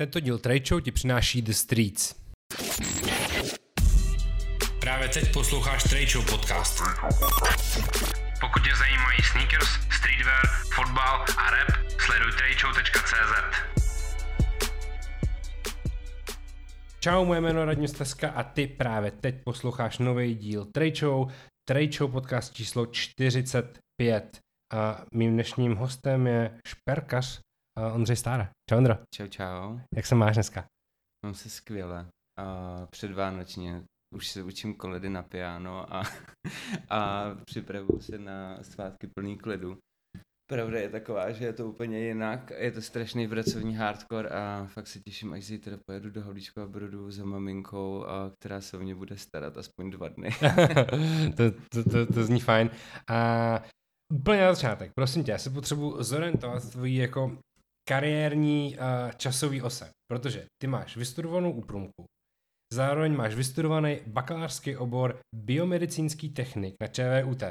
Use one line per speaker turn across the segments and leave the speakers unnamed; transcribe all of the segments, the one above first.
Tento díl Trade Show ti přináší The Streets.
Právě teď posloucháš Trade Show podcast. Pokud tě zajímají sneakers, streetwear, fotbal a rap, sleduj tradeshow.cz.
Čau, moje jméno je Radim Steska a ty právě teď posloucháš nový díl Trade Show, Trade Show podcast číslo 45. A mým dnešním hostem je šperkař Ondřej Stára. Čau Ondro.
Čau, čau.
Jak se máš dneska?
Mám se skvěle. Uh, předvánočně už se učím koledy na piano a, a připravuju se na svátky plný klidu. Pravda je taková, že je to úplně jinak, je to strašný pracovní hardcore a fakt se těším, až zítra pojedu do Havlíčkova Brodu za maminkou, a která se o mě bude starat aspoň dva dny.
to, to, to, to zní fajn. A úplně na začátek, prosím tě, já se potřebuji zorientovat tvojí jako kariérní uh, časový ose, protože ty máš vystudovanou úprumku, zároveň máš vystudovaný bakalářský obor biomedicínský technik na ČVUT,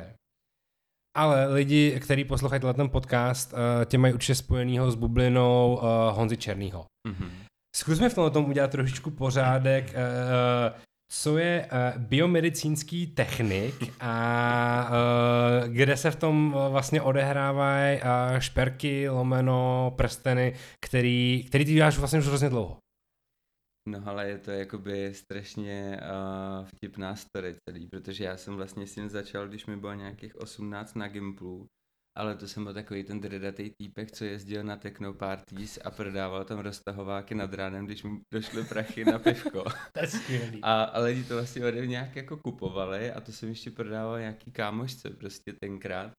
ale lidi, kteří poslouchají ten podcast, uh, tě mají určitě spojenýho s bublinou uh, Honzy Černýho. Mm-hmm. Zkusme v tom udělat trošičku pořádek. Uh, co je uh, biomedicínský technik a uh, kde se v tom vlastně odehrávají uh, šperky, lomeno, prsteny, který, který ty děláš vlastně už hrozně dlouho.
No ale je to jakoby strašně uh, vtipná story celý, protože já jsem vlastně s tím začal, když mi bylo nějakých 18 na Gimplu, ale to jsem byl takový ten dredatý týpek, co jezdil na techno parties a prodával tam roztahováky nad ránem, když mu došly prachy na pivko.
to je skvělý.
A, a lidi to vlastně ode nějak jako kupovali a to jsem ještě prodával nějaký kámošce prostě tenkrát.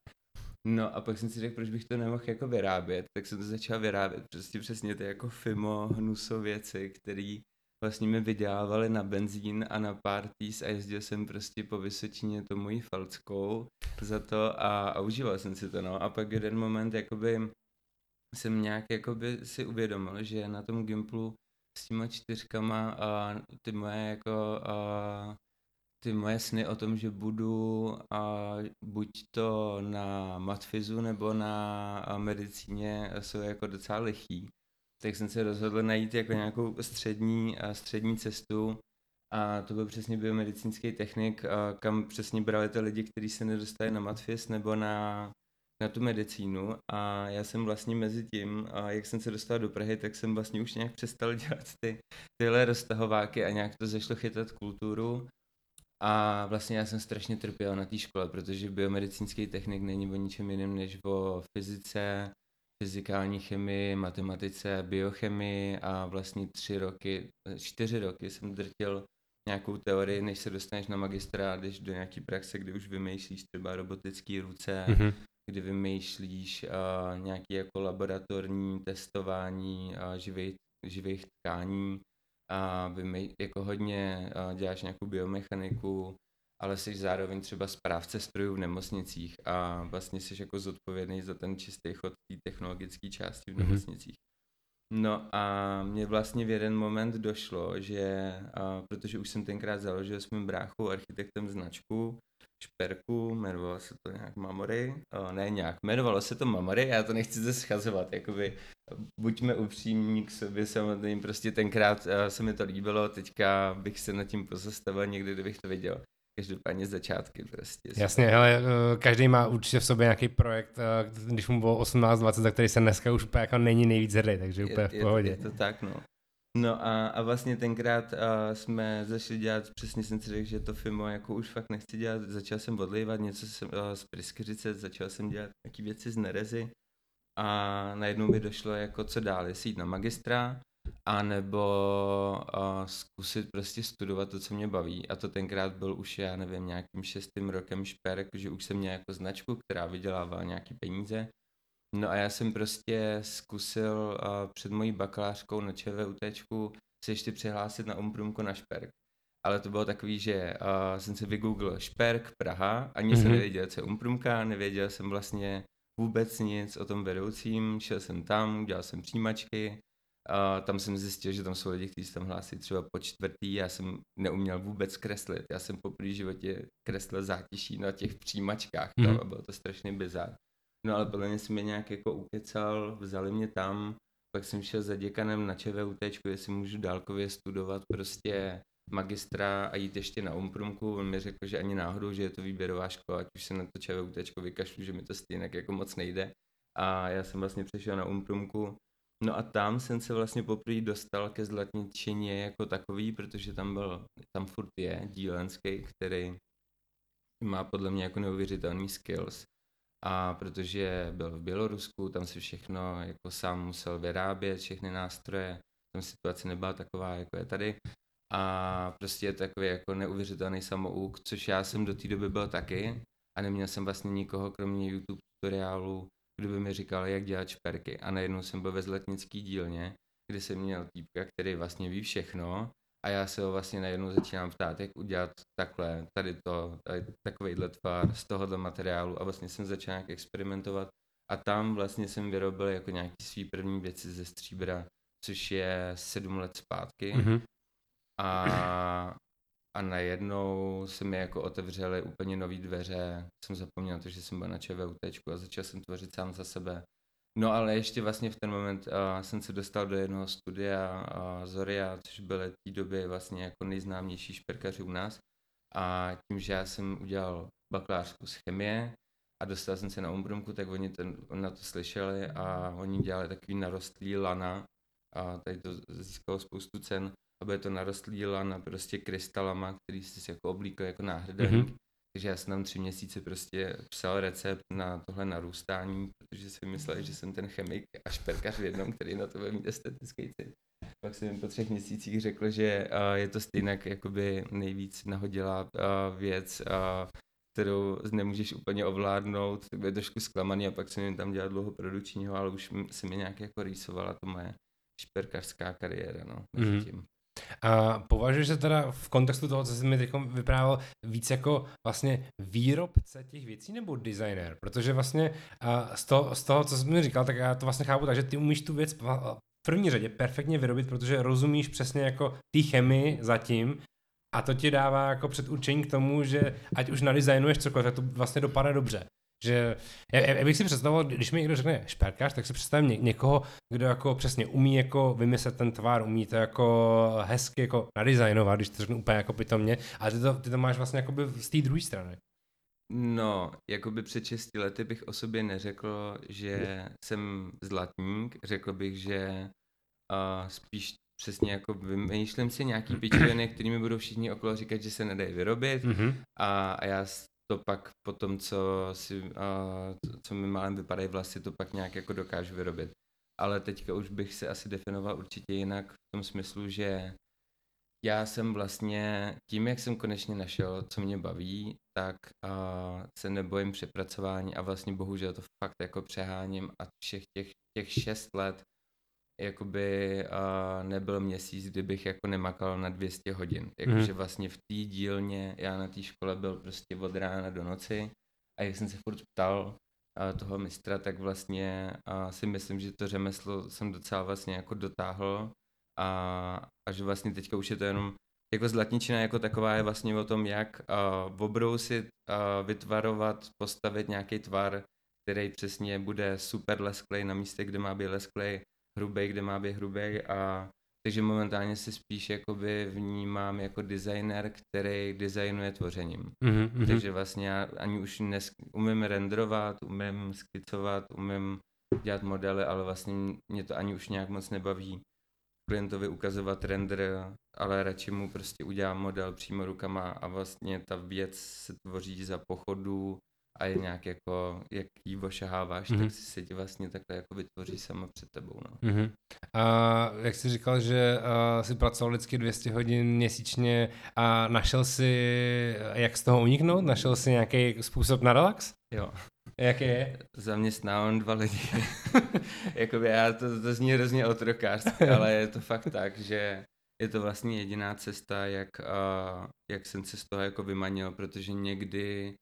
No a pak jsem si řekl, proč bych to nemohl jako vyrábět, tak jsem to začal vyrábět, prostě přesně ty jako fimo, hnuso věci, které vlastně mi vydělávali na benzín a na parties a jezdil jsem prostě po Vysočině to mojí falckou za to a, a užíval jsem si to, no. A pak jeden moment, jakoby jsem nějak jakoby si uvědomil, že na tom Gimplu s těma čtyřkama a ty moje jako a, ty moje sny o tom, že budu a, buď to na matfizu nebo na medicíně jsou jako docela lichý tak jsem se rozhodl najít jako nějakou střední, střední cestu. A to byl přesně biomedicínský technik, kam přesně brali ty lidi, kteří se nedostali na matfis nebo na, na tu medicínu. A já jsem vlastně mezi tím, a jak jsem se dostal do Prahy, tak jsem vlastně už nějak přestal dělat ty, tyhle roztahováky a nějak to zašlo chytat kulturu. A vlastně já jsem strašně trpěl na té škole, protože biomedicínský technik není o ničem jiném než o fyzice, fyzikální chemii, matematice, biochemii a vlastně tři roky, čtyři roky jsem drtil nějakou teorii, než se dostaneš na magistra, jdeš do nějaký praxe, kdy už vymýšlíš třeba robotické ruce, mm-hmm. kdy vymýšlíš uh, nějaké jako laboratorní testování uh, živých, živých tkání a vymej, jako hodně uh, děláš nějakou biomechaniku, ale jsi zároveň třeba správce strojů v nemocnicích a vlastně jsi jako zodpovědný za ten čistý chod té technologické části v mhm. nemocnicích. No a mě vlastně v jeden moment došlo, že a, protože už jsem tenkrát založil s mým bráchou architektem značku, šperku, jmenovalo se to nějak Mamory, o, ne nějak, jmenovalo se to Mamory, já to nechci zase schazovat, jakoby buďme upřímní k sobě samotným, prostě tenkrát se mi to líbilo, teďka bych se nad tím pozastavil někdy, kdybych to viděl každopádně začátky prostě.
Jasně, hele, eh, každý má určitě v sobě nějaký projekt, eh, když mu bylo 18-20, za který se dneska už úplně jako není nejvíc hrdý, takže úplně
je,
v pohodě.
Je to, je to tak, no. No a, a vlastně tenkrát uh, jsme začali dělat, přesně jsem si řekl, že to FIMO jako už fakt nechci dělat, začal jsem odlejvat něco jsem, uh, z pryskyřice, začal jsem dělat nějaké věci z nerezy a najednou mi došlo jako co dál, jestli jít na magistra, a nebo uh, zkusit prostě studovat to, co mě baví. A to tenkrát byl už, já nevím, nějakým šestým rokem šperk, že už jsem měl jako značku, která vydělávala nějaký peníze. No a já jsem prostě zkusil uh, před mojí bakalářkou na ČVUT se ještě přihlásit na Umprumko na šperk. Ale to bylo takový, že uh, jsem si vygooglil šperk Praha, ani mm-hmm. jsem nevěděl, co je Umprumka, nevěděl jsem vlastně vůbec nic o tom vedoucím, šel jsem tam, dělal jsem přijímačky, a tam jsem zjistil, že tam jsou lidi, kteří se tam hlásí třeba po čtvrtý. Já jsem neuměl vůbec kreslit. Já jsem po životě kreslil zátiší na těch přijímačkách. Mm. a bylo to strašně bizar. No ale podle mě si mě nějak jako ukecal, vzali mě tam pak jsem šel za děkanem na ČVUT, jestli můžu dálkově studovat prostě magistra a jít ještě na umprumku. On mi řekl, že ani náhodou, že je to výběrová škola, ať už se na to ČVUT vykašlu, že mi to stejně jako moc nejde. A já jsem vlastně přešel na umprumku. No a tam jsem se vlastně poprvé dostal ke zlatničeně jako takový, protože tam byl, tam furt je dílenský, který má podle mě jako neuvěřitelný skills. A protože byl v Bělorusku, tam si všechno jako sám musel vyrábět, všechny nástroje, tam situace nebyla taková, jako je tady. A prostě je takový jako neuvěřitelný samouk, což já jsem do té doby byl taky a neměl jsem vlastně nikoho, kromě YouTube tutoriálu, kdo by mi říkal, jak dělat šperky. A najednou jsem byl ve zletnický dílně, kde jsem měl týpka, který vlastně ví všechno a já se ho vlastně najednou začínám ptát, jak udělat takhle, tady to, tady takovýhle tvar z tohohle materiálu a vlastně jsem začal nějak experimentovat a tam vlastně jsem vyrobil jako nějaký svý první věci ze stříbra, což je sedm let zpátky. Mm-hmm. A, a najednou se mi jako otevřely úplně nové dveře. Jsem zapomněl to, že jsem byl na ČVUT a začal jsem tvořit sám za sebe. No ale ještě vlastně v ten moment uh, jsem se dostal do jednoho studia uh, Zoria, což byly té době vlastně jako nejznámější šperkaři u nás. A tím, že já jsem udělal bakalářku z chemie a dostal jsem se na Umbrumku, tak oni ten, na to slyšeli a oni dělali takový narostlý lana a tady to získalo spoustu cen a bude to narostlý lana prostě krystalama, který si jako oblíkl jako náhrdelník. Mm-hmm. Takže já jsem tam tři měsíce prostě psal recept na tohle narůstání, protože si myslel, že jsem ten chemik a šperkař v jednom, který na to bude mít estetický cit. Pak jsem jim po třech měsících řekl, že uh, je to stejně jakoby nejvíc nahodilá uh, věc, uh, kterou nemůžeš úplně ovládnout, tak bude trošku zklamaný a pak jsem jim tam dělal dlouho produkčního, ale už se mi nějak jako rýsovala to moje šperkařská kariéra, no, mezi mm-hmm. tím.
A považuješ se teda v kontextu toho, co jsi mi teď vyprávěl, víc jako vlastně výrobce těch věcí nebo designer? Protože vlastně z toho, z toho, co jsi mi říkal, tak já to vlastně chápu tak, že ty umíš tu věc v první řadě perfektně vyrobit, protože rozumíš přesně jako ty chemii zatím a to ti dává jako předurčení k tomu, že ať už nadizajnuješ cokoliv, tak to vlastně dopadne dobře. Že já, já bych si představoval, když mi někdo řekne šperkář, tak si představím ně, někoho, kdo jako přesně umí jako vymyslet ten tvar, umí to jako hezky jako nadizajnovat, když to řeknu úplně jako pitomně, ale ty to, ty to máš vlastně jako z té druhé strany.
No, jako by před 6 lety bych o sobě neřekl, že jsem zlatník, řekl bych, že uh, spíš přesně jako vymýšlím si nějaký pičoviny, kterými budou všichni okolo říkat, že se nedají vyrobit mm-hmm. a, a já to pak po tom, co, si, uh, co mi málem vypadají vlasy, to pak nějak jako dokážu vyrobit. Ale teďka už bych se asi definoval určitě jinak v tom smyslu, že já jsem vlastně tím, jak jsem konečně našel, co mě baví, tak uh, se nebojím přepracování a vlastně bohužel to fakt jako přeháním a všech těch, těch šest let jakoby uh, nebyl měsíc, kdybych jako nemakal na 200 hodin. Jakože mm. vlastně v té dílně, já na té škole byl prostě od rána do noci a jak jsem se furt ptal uh, toho mistra, tak vlastně uh, si myslím, že to řemeslo jsem docela vlastně jako dotáhl a, a že vlastně teďka už je to jenom jako zlatničina jako taková je vlastně o tom, jak uh, obrousit, uh, vytvarovat, postavit nějaký tvar, který přesně bude super lesklej na místě, kde má být lesklej hrubý, kde má být hrubý a takže momentálně se spíš jakoby vnímám jako designer, který designuje tvořením. Mm-hmm. Takže vlastně já ani už nes, umím renderovat, umím skicovat, umím dělat modely, ale vlastně mě to ani už nějak moc nebaví klientovi ukazovat render, ale radši mu prostě udělám model přímo rukama a vlastně ta věc se tvoří za pochodu, a je nějak jako, jak jí ošaháváš, mm-hmm. tak si se ti vlastně takhle jako vytvoří sama před tebou. No.
Mm-hmm. A jak jsi říkal, že uh, jsi pracoval vždycky 200 hodin měsíčně a našel si, jak z toho uniknout? Našel si nějaký způsob na relax?
Jo.
Jak je?
Zaměstnávám dva lidi. Jakoby já to, to zní hrozně otrokářsky, ale je to fakt tak, že je to vlastně jediná cesta, jak, uh, jak jsem se z toho jako vymanil, protože někdy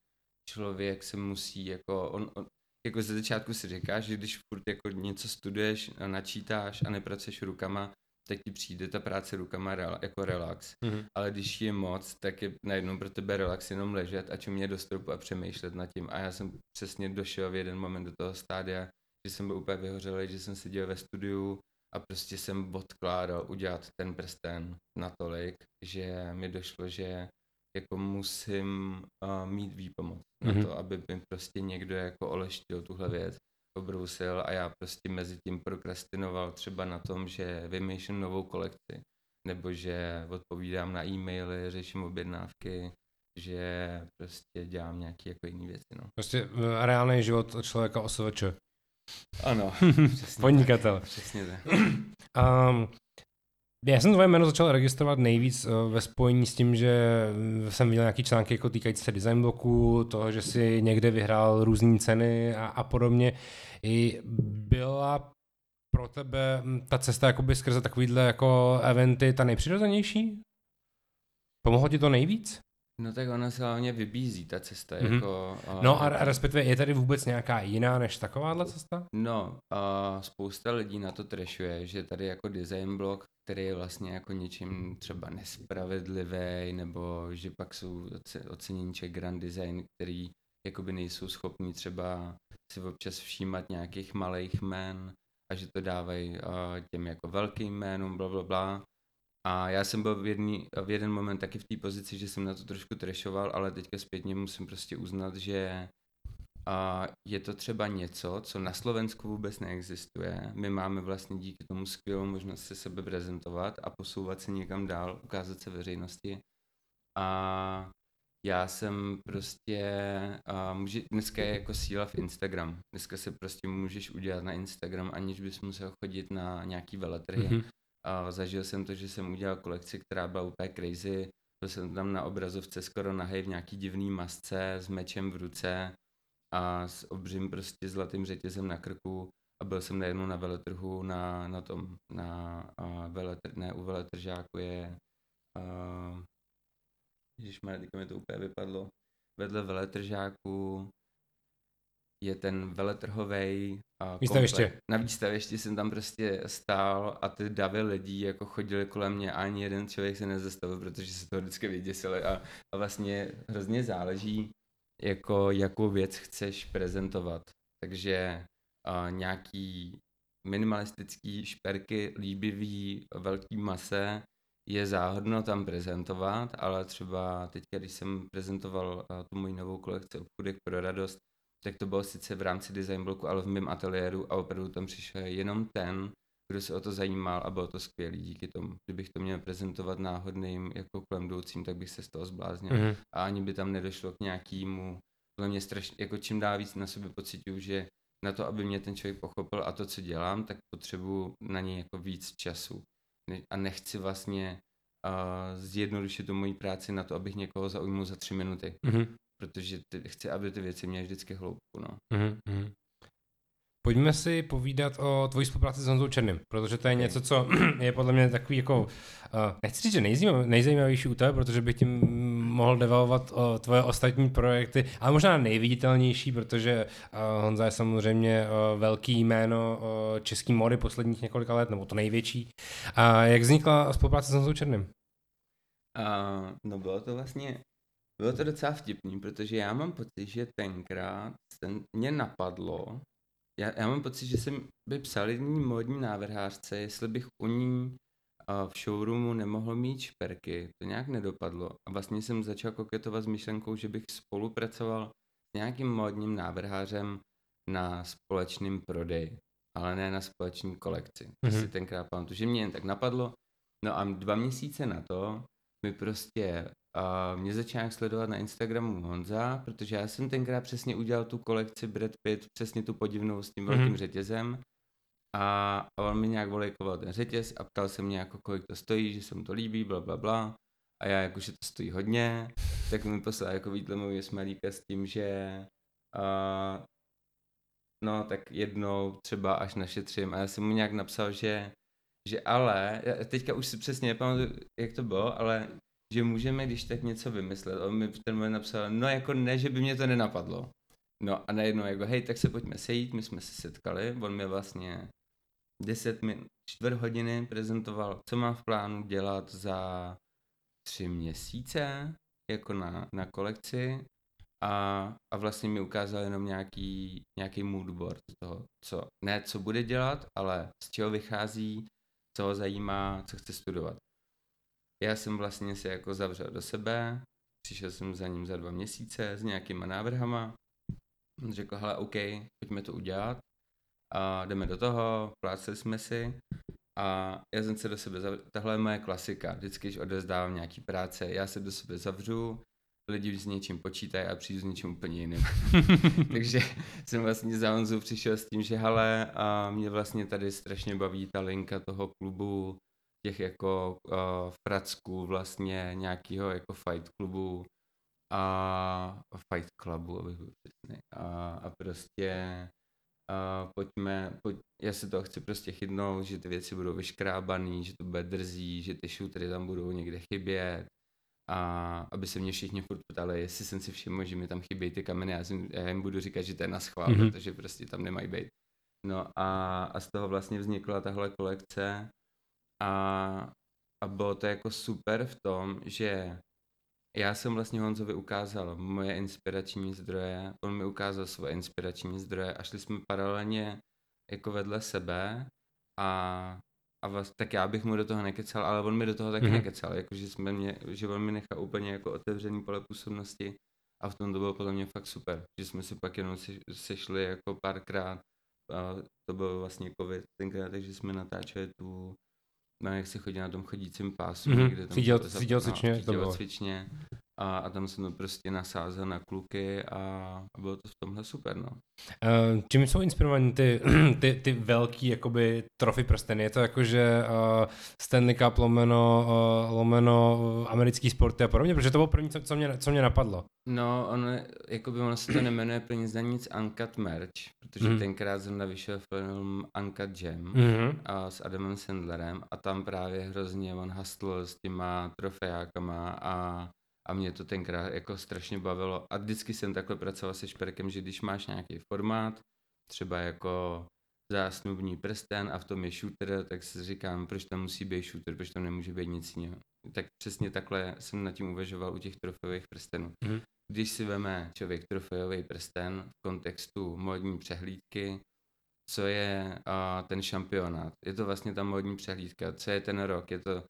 člověk se musí jako, on, on jako ze začátku si říkáš, že když furt jako něco studuješ a načítáš a nepracuješ rukama, tak ti přijde ta práce rukama jako relax. Mm-hmm. Ale když je moc, tak je najednou pro tebe relax jenom ležet a čumět do stropu a přemýšlet nad tím. A já jsem přesně došel v jeden moment do toho stádia, že jsem byl úplně vyhořelý, že jsem seděl ve studiu a prostě jsem odkládal udělat ten prsten natolik, že mi došlo, že jako musím uh, mít výpomoc mm-hmm. na
Mhm.
to, aby mi prostě někdo jako oleštil tuhle věc, obrousil a já prostě mezi tím prokrastinoval třeba na tom, že vymýšlím novou kolekci, nebo že odpovídám na e-maily, řeším objednávky, že prostě dělám nějaké jako jiné věci, no.
Prostě eh, reálný život člověka OSVČ.
Ano, přesně
Podnikatel.
tak, přesně tak.
Um, já jsem tvoje jméno začal registrovat nejvíc uh, ve spojení s tím, že jsem viděl nějaký články jako týkající se design bloku, toho, že si někde vyhrál různé ceny a, a podobně. I byla pro tebe mm, ta cesta jakoby skrze takovýhle jako eventy ta nejpřirozenější? Pomohlo ti to nejvíc?
No tak ona se hlavně vybízí, ta cesta,
Mhm.
mm-hmm. jako... a-
No a respektive je tady vůbec nějaká jiná než takováhle cesta?
No, a spousta lidí na to trešuje, že tady jako design blok, který je vlastně jako něčím třeba nespravedlivý, nebo že pak jsou oce- ocenění Czech Grand Design, který jakoby nejsou schopní třeba si občas všímat nějakých malých jmen a že to dávají a, těm jako velkým jménům, bla, bla, bla. A já jsem byl v, jedný, v jeden moment taky v té pozici, že jsem na to trošku trešoval, ale teďka zpětně musím prostě uznat, že a je to třeba něco, co na Slovensku vůbec neexistuje. My máme vlastně díky tomu skvělou možnost se sebe prezentovat a posouvat se někam dál, ukázat se veřejnosti. A já jsem prostě, a může, dneska je jako síla v Instagram. Dneska se prostě můžeš udělat na Instagram, aniž bys musel chodit na nějaký veletrhy.
Mhm.
A zažil jsem to, že jsem udělal kolekci, která byla úplně crazy. Byl jsem tam na obrazovce skoro nahej v nějaký divný masce s mečem v ruce a s obřím prostě zlatým řetězem na krku a byl jsem najednou na veletrhu na, na tom, na uh, veletr, ne, u veletržáku je uh, Ježišmarja, teďka mi to úplně vypadlo. Vedle veletržáku je ten veletrhovej uh,
Výstaviště.
Na výstavišti jsem tam prostě stál a ty davy lidí jako chodili kolem mě a ani jeden člověk se nezastavil, protože se toho vždycky vyděsili a, a vlastně hrozně záleží, jako jakou věc chceš prezentovat. Takže uh, nějaký minimalistický šperky, líbivý, velký mase je záhodno tam prezentovat, ale třeba teď, když jsem prezentoval uh, tu moji novou kolekci Obchůdek pro radost, tak to bylo sice v rámci design bloku, ale v mém ateliéru a opravdu tam přišel jenom ten, kdo se o to zajímal a bylo to skvělý díky tomu. Kdybych to měl prezentovat náhodným jako kolem jdoucím, tak bych se z toho zbláznil.
Mhm.
A ani by tam nedošlo k nějakému, podle mě strašně, jako čím dál víc na sebe pocituju, že na to, aby mě ten člověk pochopil a to, co dělám, tak potřebuju na něj jako víc času. A nechci vlastně uh, zjednodušit tu moji práci na to, abych někoho zaujmul za tři minuty.
Mhm.
Protože ty, chci, aby ty věci měly vždycky hloubku, no.
Mhm, mhm. Pojďme si povídat o tvojí spolupráci s Honzou Černým, protože to je
Ok.
něco, co je podle mě takový jako, uh, nechci říct, že nejzajímav- nejzajímavější u tebe, protože bych tím mohl devalovat o tvoje ostatní projekty, ale možná nejviditelnější, protože uh, Honza je samozřejmě uh, velký jméno uh, český mody posledních několika let, nebo to největší. A jak vznikla spolupráce s Honzou Černým?
A, no bylo to vlastně, bylo to docela vtipný, protože já mám pocit, že tenkrát jsem, mě napadlo, já, já mám pocit, že jsem by psal jedný módní návrhářce, jestli bych u ní v showroomu nemohl mít šperky. To nějak nedopadlo. A vlastně jsem začal koketovat s myšlenkou, že bych spolupracoval s nějakým módním návrhářem na společným prodeji, ale ne na společný kolekci. To
Mhm.
si tenkrát pamatuju, že mě jen tak napadlo. No a dva měsíce na to mi prostě uh, mě začal nějak sledovat na Instagramu Honza, protože já jsem tenkrát přesně udělal tu kolekci Brad Pitt, přesně tu podivnou s tím velkým
Mhm.
řetězem. A, a on mi nějak volejkoval ten řetěz a ptal se mě jako kolik to stojí, že se mu to líbí, bla bla bla. A já jako, že to stojí hodně, tak mi poslal jako výtlemový smelíka s tím, že uh, no tak jednou třeba až našetřím. A já jsem mu nějak napsal, že že ale, já teďka už si přesně nepamatuju, jak to bylo, ale že můžeme když tak něco vymyslet. On mi v ten moment napsal, no jako ne, že by mě to nenapadlo. No a najednou jako, hej, tak se pojďme sejít, my jsme se setkali, on mi vlastně 10 minut, čtvrt hodiny prezentoval, co mám v plánu dělat za tři měsíce, jako na, na kolekci a, a vlastně mi ukázal jenom nějaký, nějaký moodboard toho, co, ne co bude dělat, ale z čeho vychází, co ho zajímá, co chce studovat. Já jsem vlastně si jako zavřel do sebe, přišel jsem za ním za dva měsíce s nějakýma návrhama, řekl, hele, OK, pojďme to udělat, a jdeme do toho, pláceli jsme si a já jsem se do sebe zavřel, tahle je moje klasika, vždycky, když odezdávám nějaký práce, já se do sebe zavřu, lidi s něčím počítají a přijdu s něčím úplně jiným. Takže jsem vlastně za Honzu přišel s tím, že hele, a mě vlastně tady strašně baví ta linka toho klubu, těch jako uh, fracků vlastně, nějakého jako fight klubu a fight clubu, abych byl přesný. A, a prostě uh, pojďme, pojď, já se toho chci prostě chytnout, že ty věci budou vyškrábaný, že to bude drzí, že ty shootery tam budou někde chybět, a aby se mě všichni furt ptali, jestli jsem si všiml, že mi tam chybějí ty kameny, já, jsem, já jim budu říkat, že to je na schvál, mm-hmm. protože prostě tam nemají být. No a, a z toho vlastně vznikla tahle kolekce a, a bylo to jako super v tom, že já jsem vlastně Honzovi ukázal moje inspirační zdroje, on mi ukázal svoje inspirační zdroje a šli jsme paralelně jako vedle sebe a a vlastně, tak já bych mu do toho nekecal, ale on mi do toho taky mm-hmm. nekecal, jakože jsme mě, že on mi nechal úplně jako otevřený pole působnosti a v tom to bylo podle mě fakt super, že jsme se pak jenom sešli jako párkrát, a to byl vlastně covid tenkrát, takže jsme natáčeli tu, no jak se chodí na tom chodícím pásu,
mm-hmm.
kde tam
cítil, cítil cvičně,
to bylo. cvičně a, a tam jsem to prostě nasázel na kluky a, a bylo to v tomhle super, no.
Uh, čím jsou inspirovaní ty, ty, ty velký jakoby trofy prsteny? Je to jako, že uh, Stanley Cup lomeno, uh, lomeno americký sporty a podobně? Protože to bylo první, co, co, mě, co mě napadlo.
No, ono, jakoby ono se to nemenuje pro nic za nic Uncut Merch, protože mm. tenkrát zrovna vyšel film Uncut Gem mm-hmm. a s Adamem Sandlerem a tam právě hrozně on hustl s těma trofejákama a a mě to tenkrát jako strašně bavilo. A vždycky jsem takhle pracoval se šperkem, že když máš nějaký formát, třeba jako zásnubní prsten a v tom je shooter, tak si říkám, proč tam musí být shooter, proč tam nemůže být nic jiného. Tak přesně takhle jsem nad tím uvažoval u těch trofejových prstenů. Mm. Když si veme člověk trofejový prsten v kontextu modní přehlídky, co je uh, ten šampionát. Je to vlastně ta modní přehlídka, co je ten rok, je to uh,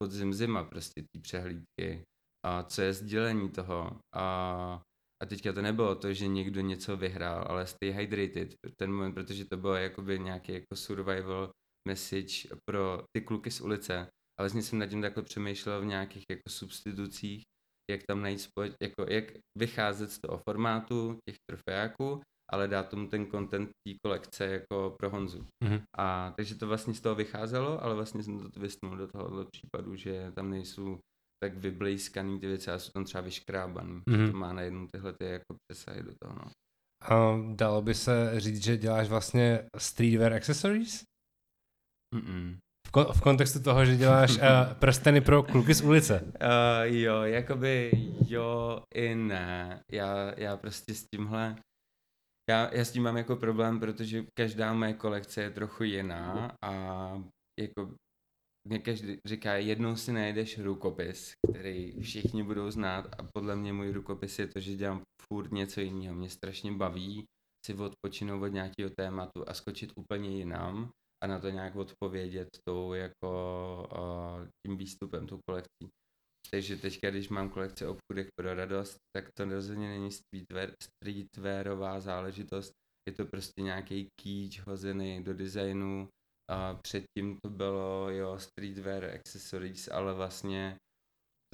podzim zima prostě ty přehlídky, a co je sdělení toho. A, a teďka to nebylo to, že někdo něco vyhrál, ale stay hydrated ten moment, protože to bylo jakoby nějaký jako survival message pro ty kluky z ulice. A vlastně jsem nad tím takhle přemýšlel v nějakých jako substitucích, jak tam najít společ, jako jak vycházet z toho formátu těch trofejáků, ale dát tomu ten content té kolekce jako pro Honzu. Mm-hmm. A takže to vlastně z toho vycházelo, ale vlastně jsem to vysnul do tohohle případu, že tam nejsou tak vyblejskaný ty věci a jsou tam třeba vyškrábaný. Mm-hmm. To má najednou tyhle ty jako přesahy do toho. No.
A dalo by se říct, že děláš vlastně streetwear accessories?
Mm-mm.
V, v kontextu toho, že děláš uh, prsteny pro kluky z ulice.
Uh, jo, jakoby jo i ne. Já, já prostě s tímhle já, já s tím mám jako problém, protože každá moje kolekce je trochu jiná a jako mě každý říká, jednou si najdeš rukopis, který všichni budou znát a podle mě můj rukopis je to, že dělám furt něco jiného. Mě strašně baví si odpočinout od nějakého tématu a skočit úplně jinam a na to nějak odpovědět tou jako uh, tím výstupem, tou kolekcí. Takže teďka, když mám kolekci obchůdek pro radost, tak to rozhodně není streetwear, streetwearová záležitost. Je to prostě nějaký kýč hozený do designu, a předtím to bylo, jo, streetwear accessories, ale vlastně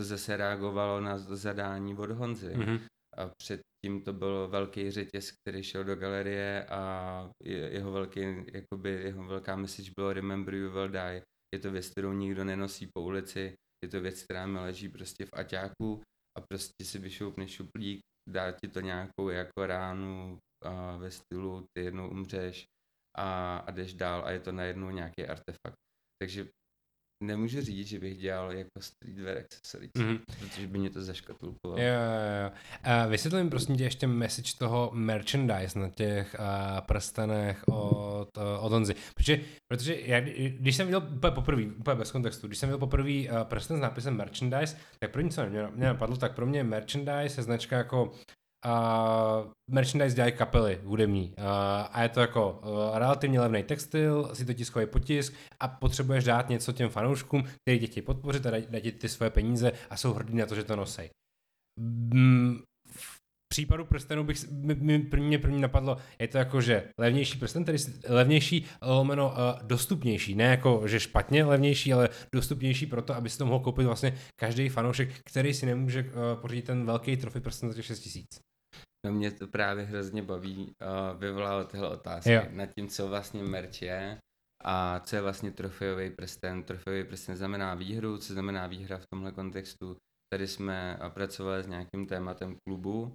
to zase reagovalo na zadání od Honzy. Mm-hmm. A předtím to byl velký řetěz, který šel do galerie a jeho, velký, jakoby, jeho velká message bylo Remember you will die. Je to věc, kterou nikdo nenosí po ulici, je to věc, která mi leží prostě v aťáku a prostě si vyšoupne šuplík, dá ti to nějakou jako ránu a ve stylu ty jednou umřeš a, a jdeš dál a je to najednou nějaký artefakt. Takže nemůžu říct, že bych dělal jako streetwear accessories, mm-hmm. protože by mě to zaškatulkovalo.
Jo, jo, jo. A vysvětlím prosím tě ještě message toho merchandise na těch uh, prstenech od, uh, od Honzy. Protože, protože já, když jsem viděl úplně poprvé, úplně bez kontextu, když jsem viděl poprvé uh, prsten s nápisem merchandise, tak první, co mě, mě napadlo, tak pro mě merchandise je značka jako uh, merchandise dělají kapely hudební uh, a je to jako uh, relativně levný textil, si to tiskový potisk a potřebuješ dát něco těm fanouškům, kteří tě chtějí podpořit a dají ti ty svoje peníze a jsou hrdí na to, že to nosej. Mm, v případu prstenu bych, mě první, první napadlo, je to jako, že levnější prsten, tedy levnější, lomeno uh, dostupnější, ne jako, že špatně levnější, ale dostupnější proto, aby si to mohl koupit vlastně každý fanoušek, který si nemůže uh, pořídit ten velký trofy prsten za těch 6 tisíc.
No mě to právě hrozně baví, uh, vyvolalo tyhle otázky jo. nad tím, co vlastně merch je a co je vlastně trofejový prsten. Trofejový prsten znamená výhru, co znamená výhra v tomhle kontextu. Tady jsme pracovali s nějakým tématem klubu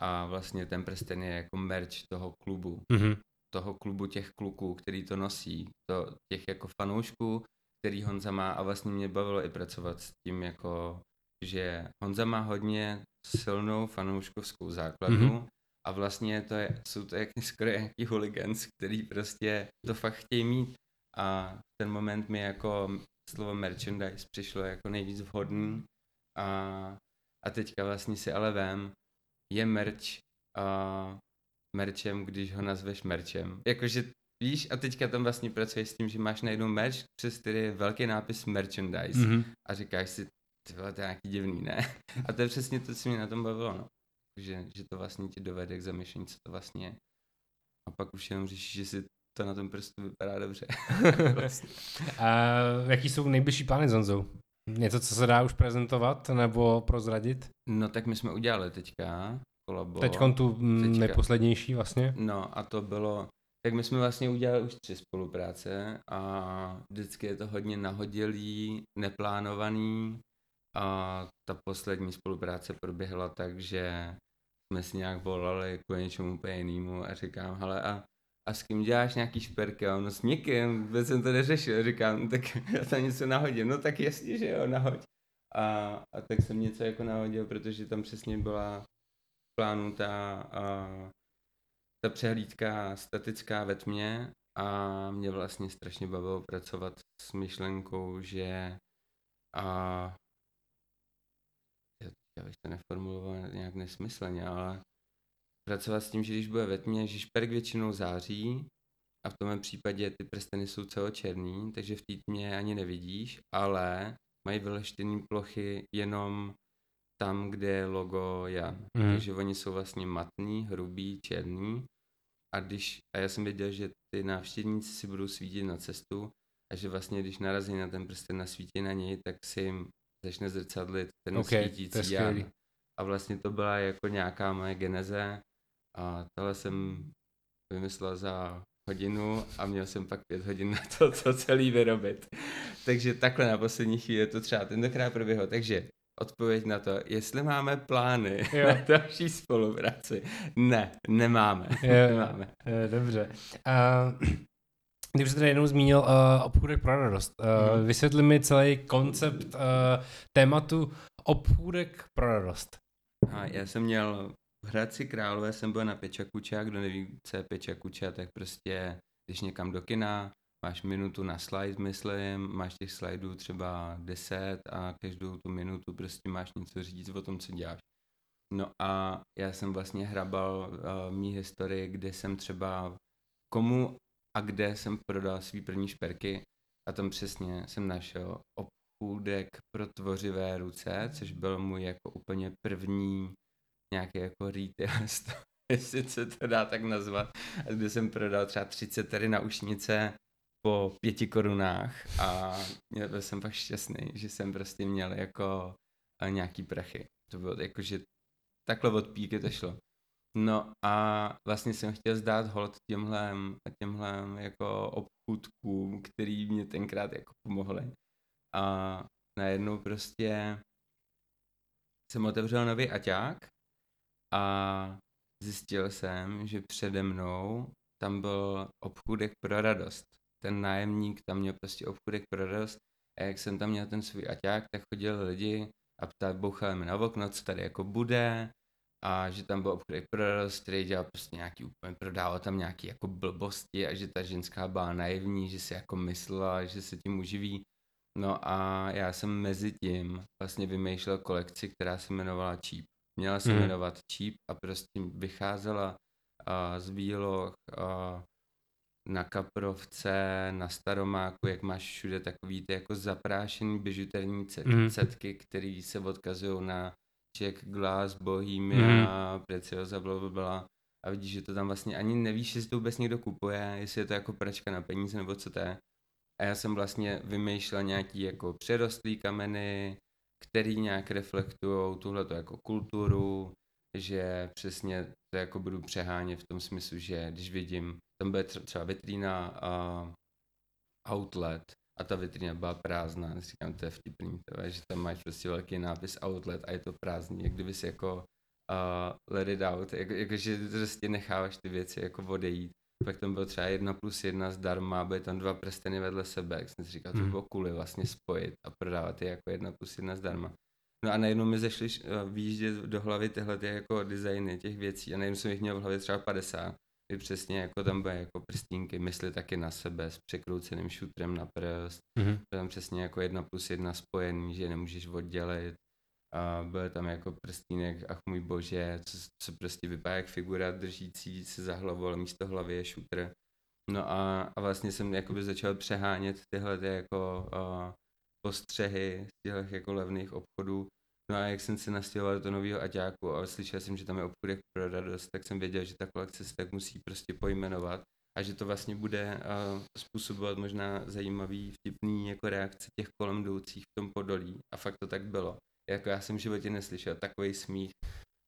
a vlastně ten prsten je jako merch toho klubu. Mm-hmm. Toho klubu těch kluků, který to nosí, to, těch jako fanoušků, který Honza má a vlastně mě bavilo i pracovat s tím jako, že Honza má hodně silnou fanouškovskou základnu mm-hmm. a vlastně to je, jsou to jak, skoro nějaký hooligans, který prostě to fakt chtějí mít a ten moment mi jako slovo merchandise přišlo jako nejvíc vhodný a, a teďka vlastně si ale vem, je merch a merchem, když ho nazveš merchem. Jakože víš, a teďka tam vlastně pracuješ s tím, že máš najednou merch, přes který je velký nápis merchandise mm-hmm. a říkáš si, ty vole, to je nějaký divný, ne? A to je přesně to, co mě na tom bavilo, no. Že, že to vlastně ti dovede k zamyšlení, co to vlastně je. A pak už jenom řešíš, že si to na tom prstu vypadá dobře.
vlastně. A jaký jsou nejbližší plány s Honzou? Něco, co se dá už prezentovat nebo prozradit?
No tak my jsme udělali teďka kolabo.
Teď tu mm, teďka. nejposlednější vlastně.
No a to bylo, tak my jsme vlastně udělali už tři spolupráce a vždycky je to hodně nahodilý, neplánovaný a ta poslední spolupráce proběhla tak, že jsme si nějak volali k něčemu úplně jinému a říkám, hele a, a s kým děláš nějaký šperky? A ono s někým, vůbec jsem to neřešil. Říkám, tak já tam něco nahodím. No tak jasně, že jo, nahoď. A, a tak jsem něco jako nahodil, protože tam přesně byla plánu ta, a, ta přehlídka statická ve tmě a mě vlastně strašně bavilo pracovat s myšlenkou, že a, já bych to neformuloval nějak nesmyslně, ale pracovat s tím, že když bude ve tmě, že šperk většinou září a v tom případě ty prsteny jsou celočerný, takže v té tmě ani nevidíš, ale mají vyleštěné plochy jenom tam, kde je logo Jan. Mm. Takže oni jsou vlastně matný, hrubý, černý. A, když, a já jsem věděl, že ty návštěvníci si budou svítit na cestu a že vlastně, když narazí na ten prsten nasvítí na něj, tak si jim začne zrcadlit ten okay, svítící Jan. A vlastně to byla jako nějaká moje geneze a tohle jsem vymyslel za hodinu a měl jsem pak pět hodin na to, co celý vyrobit. Takže takhle na poslední chvíli to třeba tentokrát proběhlo. Takže odpověď na to, jestli máme plány jo. na další spolupráci. Ne, nemáme.
Jo, nemáme. Jo, dobře. Uh, když jsi tady jednou zmínil uh, obchůdek pro radost, uh, hmm. vysvětli mi celý koncept uh, tématu obchůdek pro radost.
A já jsem měl v Hradci Králové jsem byl na Pečakuča, kdo neví, co je Pečakuča, tak prostě když někam do kina, máš minutu na slide, myslím, máš těch slajdů třeba 10 a každou tu minutu prostě máš něco říct o tom, co děláš. No a já jsem vlastně hrabal uh, mý historii, kde jsem třeba komu a kde jsem prodal svý první šperky a tam přesně jsem našel obchůdek pro tvořivé ruce, což byl můj jako úplně první nějaký jako retail jestli se to dá tak nazvat, kde jsem prodal třeba 30 tady na ušnice po pěti korunách a byl jsem fakt šťastný, že jsem prostě měl jako eh, nějaký prachy. To bylo jako, že takhle od píky to šlo. No a vlastně jsem chtěl zdát hold těmhle, těmhle jako obchůdkům, který mě tenkrát jako pomohli. A najednou prostě jsem otevřel nový aťák a zjistil jsem, že přede mnou tam byl obchůdek pro radost. Ten nájemník tam měl prostě obchůdek pro radost a jak jsem tam měl ten svůj aťák, tak chodili lidi a ptali, bouchali mi na okno, co tady jako bude a že tam byl obchůdek pro který dělal prostě nějaký úplně, prodával tam nějaký jako blbosti a že ta ženská byla naivní, že si jako myslela, že se tím uživí. No a já jsem mezi tím vlastně vymýšlel kolekci, která se jmenovala Cheap Měla se
Mhm.
jmenovat Cheap a prostě vycházela a, z výloh a, na Kaprovce, na Staromáku, jak máš všude takový ty jako zaprášený bižuterní cet,
Mhm.
cetky, které se odkazují na Czech Glass, Bohemia,
Mhm.
Preciosa, bla, bla, bla. A vidíš, že to tam vlastně ani nevíš, jestli to vůbec někdo kupuje, jestli je to jako pračka na peníze nebo co to je. A já jsem vlastně vymýšlel nějaký jako přerostlý kameny, který nějak reflektují tuhleto jako kulturu, že přesně to jako budu přehánět v tom smyslu, že když vidím, tam bude tře- třeba vitrína a outlet a ta vitrína byla prázdná, říkám, to je vtipný, to je, že tam máš prostě velký nápis outlet a je to prázdný, jak kdyby si jako uh, let it out, jako, jakože prostě necháváš ty věci jako odejít. Pak tam bylo třeba jedna plus jedna zdarma, byly tam dva prsteny vedle sebe, jak jsem si říkal, to by
Mhm.
bylo cool je vlastně spojit a prodávat je jako jedna plus jedna zdarma. No a najednou mi zašly uh, výjíždět do hlavy tyhle ty jako designy těch věcí a najednou jsem jich měl v hlavě třeba 50, kdy přesně jako tam bude jako prstínky, mysli taky na sebe s překrouceným šutrem na prst,
Mhm.
bylo tam přesně jako jedna plus jedna spojený, že nemůžeš oddělit. A byl tam jako prstínek, ach můj bože, co, co prostě vypadá jak figura držící se za hlavou, ale místo hlavy je šutr. No a, a vlastně jsem jakoby začal přehánět tyhle ty jako uh, postřehy z těch jako levných obchodů. No a jak jsem se nastěhoval do nového aťáku a slyšel jsem, že tam je obchod jak pro radost, tak jsem věděl, že ta kolekce se tak musí prostě pojmenovat a že to vlastně bude uh, způsobovat možná zajímavý, vtipný jako reakce těch kolem jdoucích v tom podolí. A fakt to tak bylo. Jako já jsem v životě neslyšel takový smích,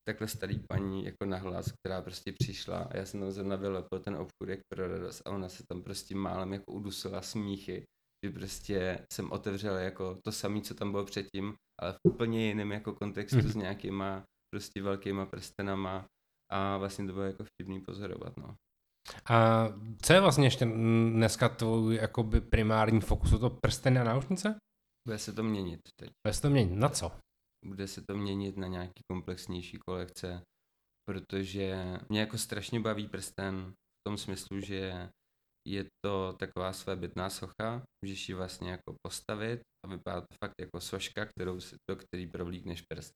takhle starý paní jako nahlas, která prostě přišla a já jsem tam zrovna vylepil ten obchůd jak pro radost a ona se tam prostě málem jako udusila smíchy, že prostě jsem otevřel jako to samé, co tam bylo předtím, ale v úplně jiném jako kontextu
Mhm.
s nějakýma prostě velkýma prstenama a vlastně to bylo jako vtipný pozorovat, no.
A co je vlastně ještě dneska tvůj jakoby primární fokus? Jsou to prsteny a náušnice?
Bude se to měnit teď.
Bude se to měnit. Na co?
Bude se to měnit na nějaký komplexnější kolekce, protože mě jako strašně baví prsten v tom smyslu, že je to taková svébytná socha, můžeš ji vlastně jako postavit a vypadá to fakt jako soška, kterou si, do který provlíkneš prst.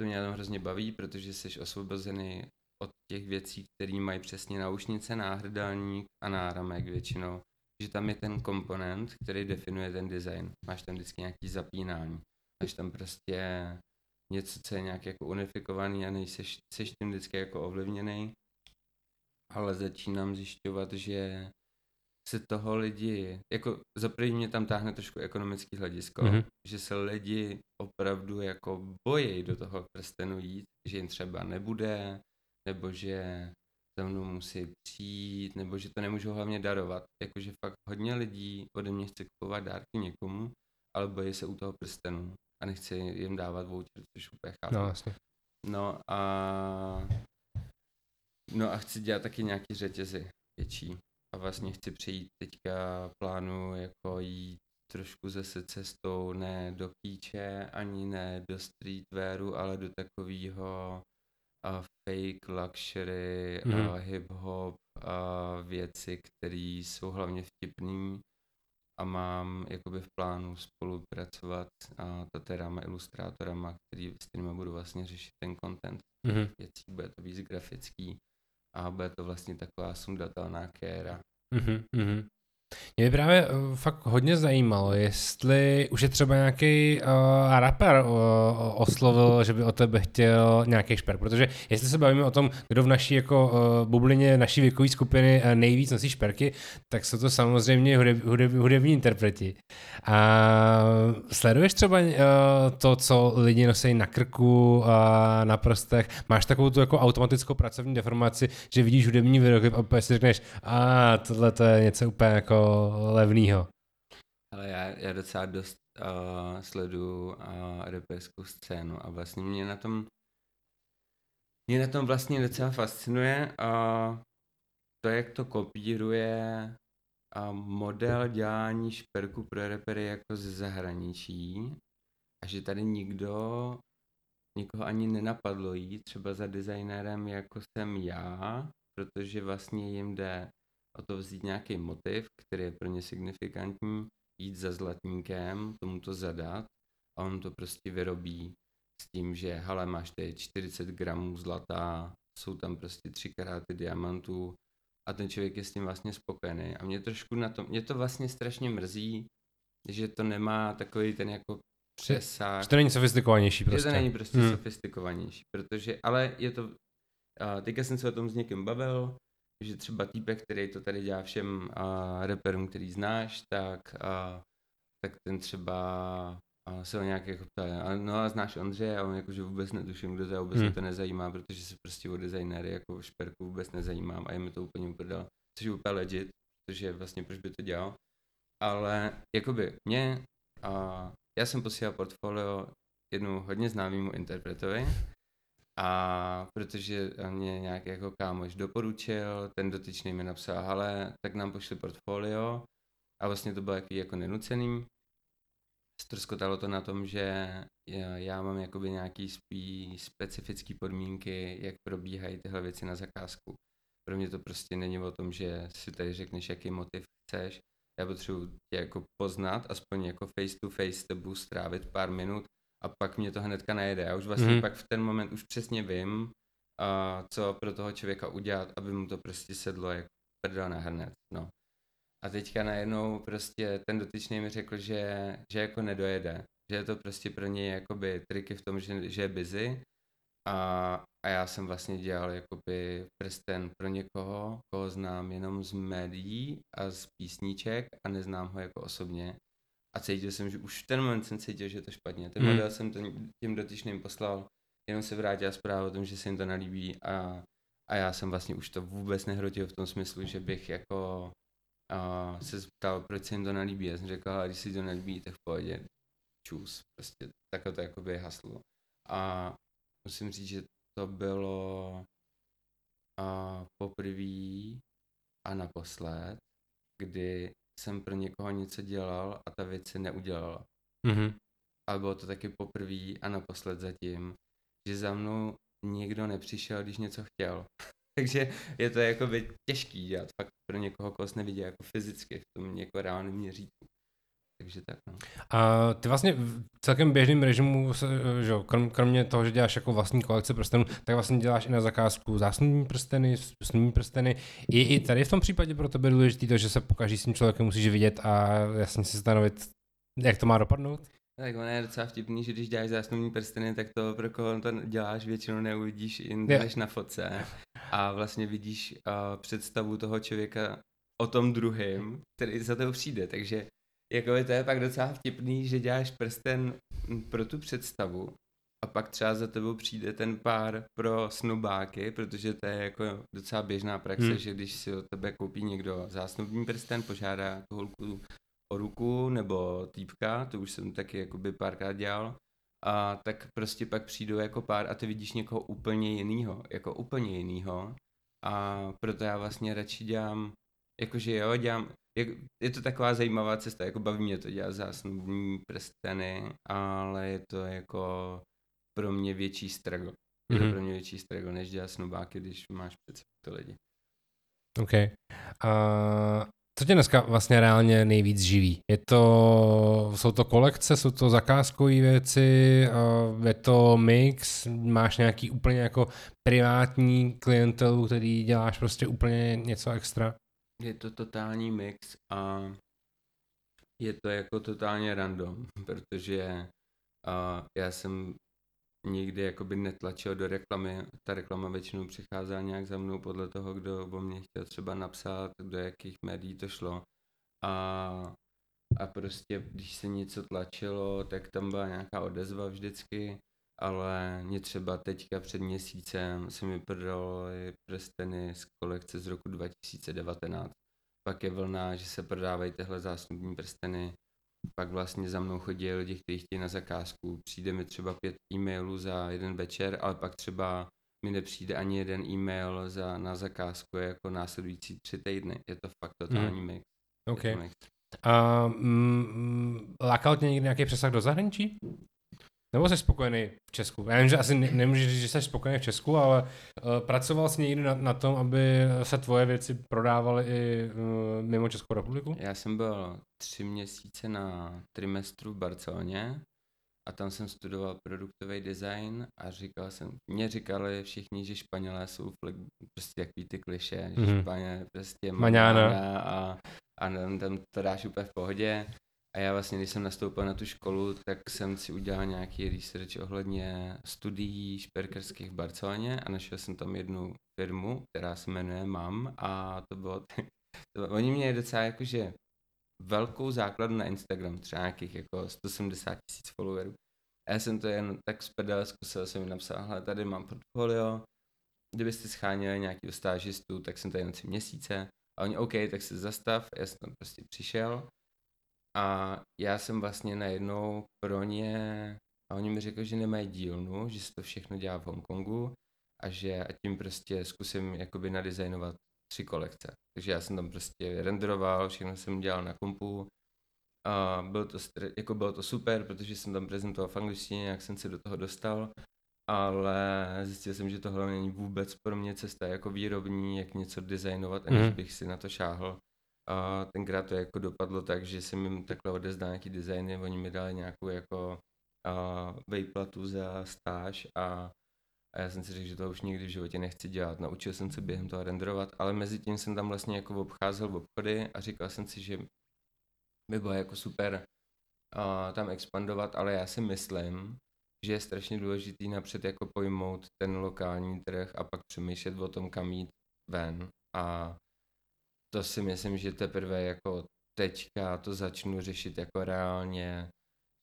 To mě tam hrozně baví, protože jsi osvobozený od těch věcí, které mají přesně náušnice, náhrdelník a náramek většinou. Že tam je ten komponent, který definuje ten design. Máš tam vždycky nějaký zapínání. Máš tam prostě něco, co je nějak jako unifikovaný a nejseš seš tím vždycky jako ovlivněný. Ale začínám zjišťovat, že se toho lidi, jako za první mě tam táhne trošku ekonomický hledisko,
Mhm.
mm-hmm. že se lidi opravdu jako bojí do toho prstenu jít, že jim třeba nebude, nebo že za mnou musí přijít, nebo že to nemůžou hlavně darovat. Jakože fakt hodně lidí ode mě chce kupovat dárky někomu, ale bojí se u toho prstenu a nechci jim dávat voucher, což úplně chápu.
No, jasně.
No a no a chci dělat taky nějaký řetězy větší. A vlastně chci přejít teďka plánu jako jít trošku zase cestou ne do kýče, ani ne do streetwearu, ale do takového a fake luxury
Mhm.
a hip-hop a věci, které jsou hlavně vtipný a mám jakoby v plánu spolupracovat a tatérama, ilustrátorama, který, s kterými budu vlastně řešit ten content
Mhm.
věcí, bude to víc grafický a bude to vlastně taková sundatelná kéra.
Mhm, mhm. Mě by právě uh, fakt hodně zajímalo, jestli už je třeba nějaký uh, rapper uh, oslovil, že by o tebe chtěl nějaký šperk, protože jestli se bavíme o tom, kdo v naší jako uh, bublině naší věkové skupiny uh, nejvíc nosí šperky, tak jsou to samozřejmě hudeb, hudeb, hudební interpreti. A sleduješ třeba uh, to, co lidi nosí na krku a na prstech? Máš takovou tu jako automatickou pracovní deformaci, že vidíš hudební videoklip a si řekneš, a tohle to je něco úplně jako levného.
Ale já, já docela dost uh, sleduju uh, raperskou scénu a vlastně mě na tom mě na tom vlastně docela fascinuje a to, jak to kopíruje a model dělání šperku pro repery jako ze zahraničí a že tady nikdo, nikoho ani nenapadlo jít třeba za designérem jako jsem já, protože vlastně jim jde o to vzít nějaký motiv, který je pro ně signifikantní, jít za zlatníkem, tomu to zadat a on to prostě vyrobí s tím, že hele, máš tady 40 gramů zlata, jsou tam prostě tři karáty diamantů a ten člověk je s tím vlastně spokojený. A mě trošku na to, mě to vlastně strašně mrzí, že to nemá takový ten jako přesah.
Že to není sofistikovanější prostě.
Že to není prostě
Hmm.
sofistikovanější, protože, ale je to, a teďka jsem se o tom s někým bavil, že třeba týpek, který to tady dělá všem a, reperům, který znáš, tak, a, tak ten třeba a, se ho nějak jako ptá, a no a znáš Ondřeje a on jakože vůbec netuším, kdo to je, vůbec
Hmm.
to nezajímá, protože se prostě o designéry jako šperku vůbec nezajímám a je mi to úplně uprdel, což je úplně legit, protože vlastně proč by to dělal. Ale jakoby mě, a já jsem posílal portfolio jednu hodně známému interpretovi a protože mě nějaký jako kámoš doporučil, ten dotyčný mi napsal, hele, tak nám pošli portfolio a vlastně to bylo jaký jako nenucený. Ztroskotalo to na tom, že já, mám jakoby nějaký spíš specifický podmínky, jak probíhají tyhle věci na zakázku. Pro mě to prostě není o tom, že si tady řekneš, jaký motiv chceš. Já potřebuji tě jako poznat, aspoň jako face to face s tebou strávit pár minut a pak mě to hnedka najede. Já už vlastně mm-hmm. pak v ten moment už přesně vím, uh, co pro toho člověka udělat, aby mu to prostě sedlo jak prdel na hrnec. No. A teďka najednou prostě ten dotyčný mi řekl, že, že jako nedojede. Že je to prostě pro něj jakoby triky v tom, že, že je busy. A, a já jsem vlastně dělal jakoby prsten pro někoho, koho znám jenom z médií a z písníček a neznám ho jako osobně. A cítil jsem, že už v ten moment jsem cítil, že je to špatně. Ten
Hmm.
model jsem to těm dotyčným poslal, jenom se vrátila zpráva o tom, že se jim to nelíbí a, a já jsem vlastně už to vůbec nehrotil v tom smyslu, že bych jako a se zeptal, proč se jim to nelíbí. Já jsem řekl, ale když si to nelíbí, tak v pohodě, čus. Prostě takhle to jakoby haslo. A musím říct, že to bylo a poprvé a naposled, kdy jsem pro někoho něco dělal a ta věc se neudělala.
Mhm.
Ale bylo to taky poprvé a naposled zatím, že za mnou nikdo nepřišel, když něco chtěl. Takže je to jakoby těžký dělat fakt pro někoho, koho jsi neviděl jako fyzicky v tom jako reálném měřítku. Takže tak no.
A ty vlastně v celkem běžném režimu, se, že jo, krom, kromě toho, že děláš jako vlastní kolekce prstenů, tak vlastně děláš i na zakázku zásnubní prsteny, snubní prsteny. Je i tady v tom případě pro tebe důležité to, že se pokaží s tím člověkem musíš vidět a jasně si stanovit, jak to má dopadnout?
Tak ono je docela vtipný, že když děláš zásnubní prsteny, tak to, pro koho to děláš, většinou neuvidíš jinde než na fotce. A vlastně vidíš uh, představu toho člověka o tom druhém, který za to přijde. Takže jako to je pak docela vtipný, že děláš prsten mm, pro tu představu a pak třeba za tebou přijde ten pár pro snubáky, protože to je jako docela běžná praxe,
hmm.
že když si od tebe koupí někdo zásnubní prsten, požádá tu holku o ruku nebo týpka, to už jsem taky jakoby párkrát dělal, a tak prostě pak přijdou jako pár a ty vidíš někoho úplně jinýho, jako úplně jinýho a proto já vlastně radši dělám, jakože jo, dělám, jak, je to taková zajímavá cesta, jako baví mě to dělat zásnubní prsteny, ale je to jako pro mě větší struggle. Je to
Mhm.
pro mě větší struggle, než dělat snubáky, když máš před ty lidi.
OK. A co tě dneska vlastně reálně nejvíc živí? Je to, jsou to kolekce, jsou to zakázkové věci, je to mix, máš nějaký úplně jako privátní klientelu, který děláš prostě úplně něco extra?
Je to totální mix a je to jako totálně random, protože uh, já jsem nikdy jakoby netlačil do reklamy, ta reklama většinou přicházela nějak za mnou podle toho, kdo o mě chtěl třeba napsat, do jakých médií to šlo. A, a prostě když se něco tlačilo, tak tam byla nějaká odezva vždycky, ale mě třeba teďka před měsícem se mi prodaly prsteny z kolekce z roku 2019. Pak je vlna, že se prodávají tyhle zásnubní prsteny. Pak vlastně za mnou chodí lidi, kteří chtějí na zakázku. Přijde mi třeba pět e-mailů za jeden večer, ale pak třeba mi nepřijde ani jeden e-mail za, na zakázku jako následující tři týdny. Je to fakt totální mix. Je
OK.
to mix.
A mm, lákal tě někdy nějaký přesah do zahraničí? Nebo jsi spokojený v Česku? Já vím, že asi ne, nemůžeš říct, že jsi spokojený v Česku, ale uh, pracoval jsi někdy na, na tom, aby se tvoje věci prodávaly i uh, mimo Českou republiku?
Já jsem byl tři měsíce na trimestru v Barceloně a tam jsem studoval produktový design a říkal jsem, mě říkali všichni, že Španělé jsou flag, prostě takový ty kliše, že
Mhm.
Španě prostě
Maňána.
maňána a, a tam, tam to dáš úplně v pohodě. A já vlastně, když jsem nastoupil na tu školu, tak jsem si udělal nějaký research ohledně studií šperkerských v Barceloně a našel jsem tam jednu firmu, která se jmenuje MAM a to bylo, to, oni měli docela jakože velkou základnu na Instagram, třeba nějakých jako 170 tisíc followerů. A já jsem to jen tak zprdel, zkusil jsem jim napsal, hele, tady mám portfolio, kdybyste scháněli nějakého stážistu, tak jsem tady na tři měsíce. A oni, OK, tak se zastav, já jsem tam prostě přišel a já jsem vlastně najednou pro ně, a oni mi řekli, že nemají dílnu, že se to všechno dělá v Hongkongu a že a tím prostě zkusím jakoby nadizajnovat tři kolekce. Takže já jsem tam prostě renderoval, všechno jsem dělal na kompu a bylo to, jako bylo to super, protože jsem tam prezentoval v angličtině, jak jsem se do toho dostal, ale zjistil jsem, že tohle není vůbec pro mě cesta jako výrobní, jak něco designovat, aniž
Mhm.
bych si na to šáhl. A tenkrát to jako dopadlo tak, že jsem jim takhle odezdal nějaký designy, oni mi dali nějakou jako a, vejplatu za stáž a, a já jsem si řekl, že to už nikdy v životě nechci dělat. Naučil jsem se během toho renderovat, ale mezi tím jsem tam vlastně jako obcházel v obchody a říkal jsem si, že by bylo jako super a, tam expandovat, ale já si myslím, že je strašně důležitý napřed jako pojmout ten lokální trh a pak přemýšlet o tom, kam jít ven. A to si myslím, že teprve jako teďka to začnu řešit jako reálně,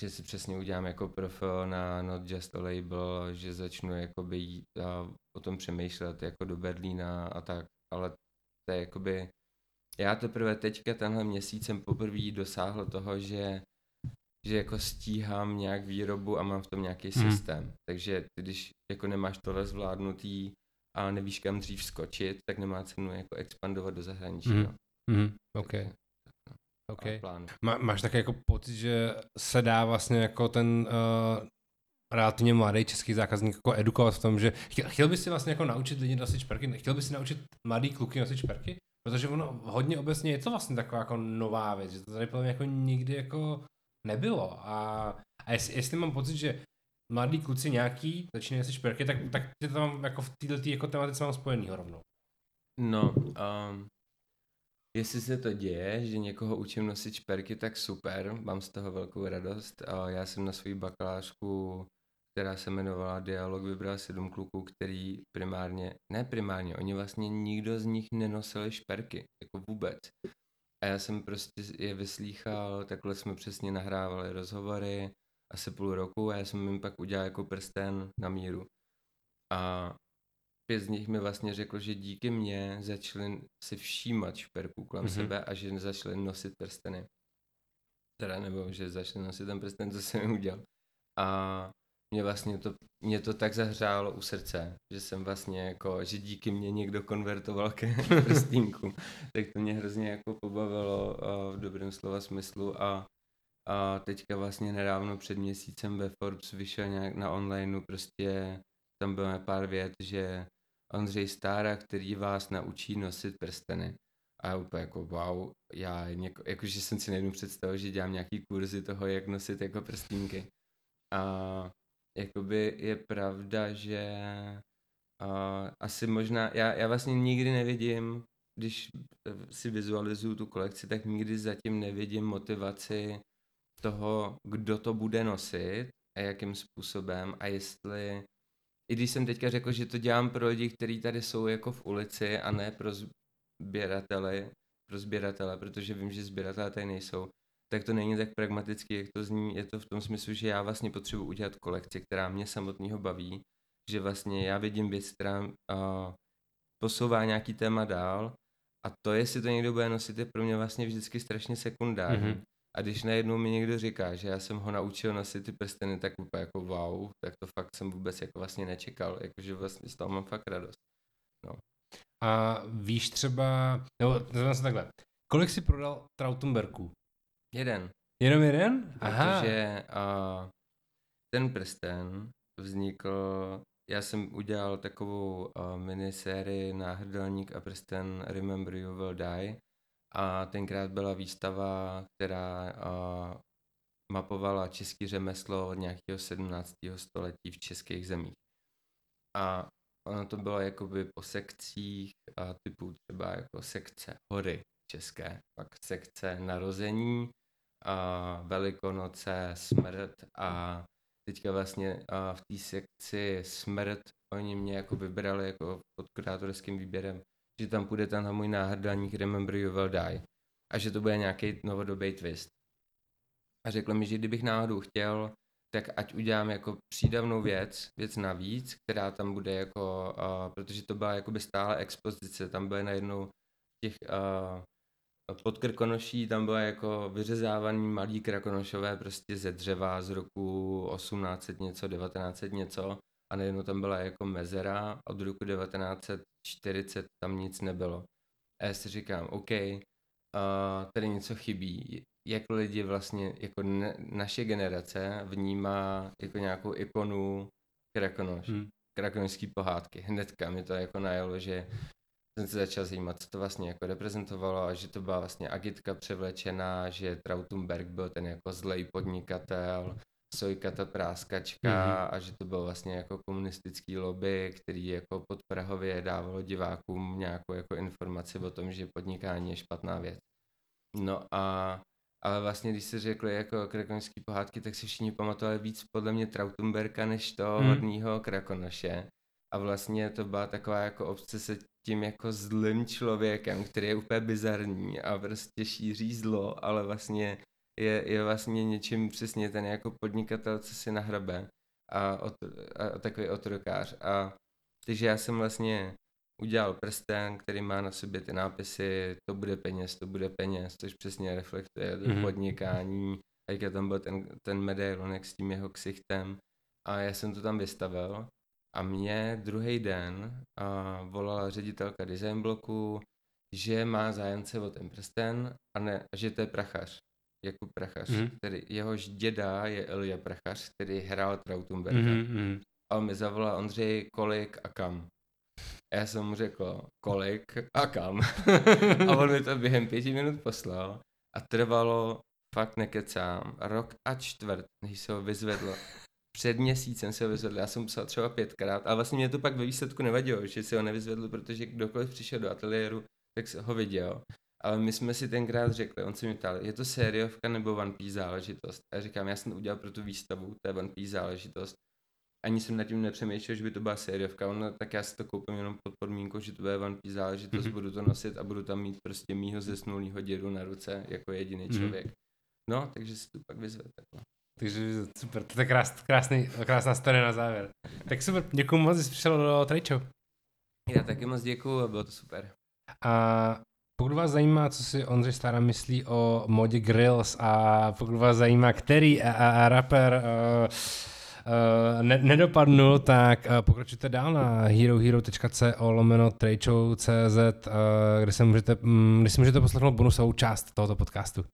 že si přesně udělám jako profil na Not Just a Label, že začnu jakoby jít a o tom přemýšlet jako do Berlína a tak, ale to je jakoby, já teprve teďka tenhle měsíc jsem poprvé dosáhl toho, že že jako stíhám nějak výrobu a mám v tom nějaký
Mhm.
systém. Takže když jako nemáš tohle zvládnutý a nevíš kam dřív skočit, tak nemá cenu jako expandovat do zahraničí.
Mhm.
no.
Mhm, OK,
Takže
OK.
mám plán.
Má, máš také jako pocit, že se dá vlastně jako ten uh, relativně mladý český zákazník jako edukovat v tom, že chtěl, chtěl bys si vlastně jako naučit lidi nosit šperky, chtěl bys si naučit mladý kluky nosit šperky? Protože ono hodně obecně je to vlastně taková jako nová věc, že to tady podle mě jako nikdy jako nebylo. A, a jestli, jestli mám pocit, že mladí kluci nějaký začínají nosit šperky, tak, tak je to tam jako v této jako tematice mám spojenýho rovnou.
No, um, jestli se to děje, že někoho učím nosit šperky, tak super, mám z toho velkou radost. A já jsem na svou bakalářku, která se jmenovala Dialog, vybral sedm kluků, který primárně, ne primárně, oni vlastně nikdo z nich nenosili šperky, jako vůbec. A já jsem prostě je vyslýchal, takhle jsme přesně nahrávali rozhovory, asi půl roku a já jsem jim pak udělal jako prsten na míru. A pět z nich mi vlastně řekl, že díky mně začali si všímat šperků kolem
Mhm.
mm-hmm. sebe a že začali nosit prsteny. Teda nebo, že začali nosit ten prsten, co jsem jim udělal. A mě vlastně to, mě to tak zahřálo u srdce, že jsem vlastně jako, že díky mně někdo konvertoval ke prstínku. tak to mě hrozně jako pobavilo a v dobrém slova smyslu a a teďka vlastně nedávno před měsícem ve Forbes vyšel nějak na onlineu prostě tam bylo pár vět, že Ondřej Stára, který vás naučí nosit prsteny. A já úplně jako wow, já něko, jakože jsem si nejednou představil, že dělám nějaký kurzy toho, jak nosit jako prstínky. A jakoby je pravda, že a, asi možná, já, já vlastně nikdy nevidím, když si vizualizuju tu kolekci, tak nikdy zatím nevidím motivaci toho, kdo to bude nosit a jakým způsobem a jestli i když jsem teďka řekl, že to dělám pro lidi, kteří tady jsou jako v ulici a ne pro sběratele, pro sběratele, protože vím, že sběratele tady nejsou, tak to není tak pragmaticky, jak to zní. Je to v tom smyslu, že já vlastně potřebuji udělat kolekci, která mě samotného baví, že vlastně já vidím věc, která uh, posouvá nějaký téma dál a to, jestli to někdo bude nosit, je pro mě vlastně vždycky strašně sekundární.
Mhm.
A když najednou mi někdo říká, že já jsem ho naučil nosit ty prsteny, tak úplně jako wow, tak to fakt jsem vůbec jako vlastně nečekal, jakože vlastně z toho mám fakt radost.
A víš třeba, nebo se takhle, kolik jsi prodal Trautenbergů?
Jeden,
Jenom jeden? Aha.
protože a, ten prsten vznikl, já jsem udělal takovou a, minisérii Náhrdelník a prsten Remember You Will Die a tenkrát byla výstava, která a, mapovala český řemeslo od nějakého 17. století v českých zemích. A ono to bylo jakoby po sekcích a typu třeba jako sekce hory české, pak sekce narození, a velikonoce, smrt a teďka vlastně a v té sekci smrt oni mě jako vybrali jako pod kurátorským výběrem, že tam půjde ten můj náhrdelník Remember You Will Die a že to bude nějaký novodobý twist. A řekl mi, že kdybych náhodou chtěl, tak ať udělám jako přídavnou věc, věc navíc, která tam bude jako, uh, protože to byla jakoby stále expozice, tam byly najednou těch uh, pod Krkonoší tam byla jako vyřezávaný malý krakonošové prostě ze dřeva z roku 1800 něco, 1900 něco a najednou tam byla jako mezera od roku 1940 tam nic nebylo. A já si říkám, OK, uh, tady něco chybí. Jak lidi vlastně, jako ne, naše generace vnímá jako nějakou ikonu Krakonoš, hmm. krakonošský pohádky. Hnedka mi to jako najelo, že jsem se začal zajímat, co to vlastně jako reprezentovalo a že to byla vlastně agitka převlečená, že Trautumberg byl ten jako zlej podnikatel, Sojka ta práskačka mm-hmm. a že to byl vlastně jako komunistický lobby, který jako pod Prahově dávalo divákům nějakou jako informaci o tom, že podnikání je špatná věc. No a ale vlastně, když se řekli jako krakonský pohádky, tak si všichni pamatovali víc podle mě Trautumberka než to hmm. hodného krakonoše. A vlastně to byla taková jako obsese tím jako zlým člověkem, který je úplně bizarní a prostě šíří zlo, ale vlastně je, je vlastně něčím přesně ten jako podnikatel, co si nahrabe a, ot, a takový otrokář. A takže já jsem vlastně udělal prsten, který má na sobě ty nápisy, to bude peněz, to bude peněz, což přesně reflektuje to mm-hmm. podnikání, a jak tam byl ten, ten medailonek s tím jeho ksichtem. A já jsem to tam vystavil a mě druhý den uh, volala ředitelka design bloku, že má zájemce o ten prsten a ne, že to je prachař. Jakub Prachař, mm. který, jehož děda je Ilja Prachař, který hrál Trautumberga. Mm-hmm. A on mi zavolal Ondřej, kolik a kam. A já jsem mu řekl, kolik a kam. a on mi to během pěti minut poslal a trvalo, fakt nekecám, rok a čtvrt, než se ho vyzvedlo před měsícem se ho vyzvedl, já jsem psal třeba pětkrát, a vlastně mě to pak ve výsledku nevadilo, že si ho nevyzvedl, protože kdokoliv přišel do ateliéru, tak se ho viděl. Ale my jsme si tenkrát řekli, on se mi ptal, je to sériovka nebo One Piece záležitost? A já říkám, já jsem to udělal pro tu výstavu, to je One Piece záležitost. Ani jsem nad tím nepřemýšlel, že by to byla sériovka, ono, tak já si to koupím jenom pod podmínkou, že to bude One Piece záležitost, mm-hmm. budu to nosit a budu tam mít prostě mýho zesnulýho dědu na ruce jako jediný mm-hmm. člověk. No, takže si to pak vyzve takhle.
Takže super, to je krás, krásný, krásná story na závěr. Tak super, děkuji moc, že jsi přišel do Trade
Já taky moc děkuji a bylo to super.
A pokud vás zajímá, co si Ondřej Stára myslí o modě grills a pokud vás zajímá, který a, a, a rapper uh, uh, ne, nedopadnul, tak uh, pokračujte dál na herohero.co lomeno uh, kde, se můžete, si můžete poslechnout bonusovou část tohoto podcastu.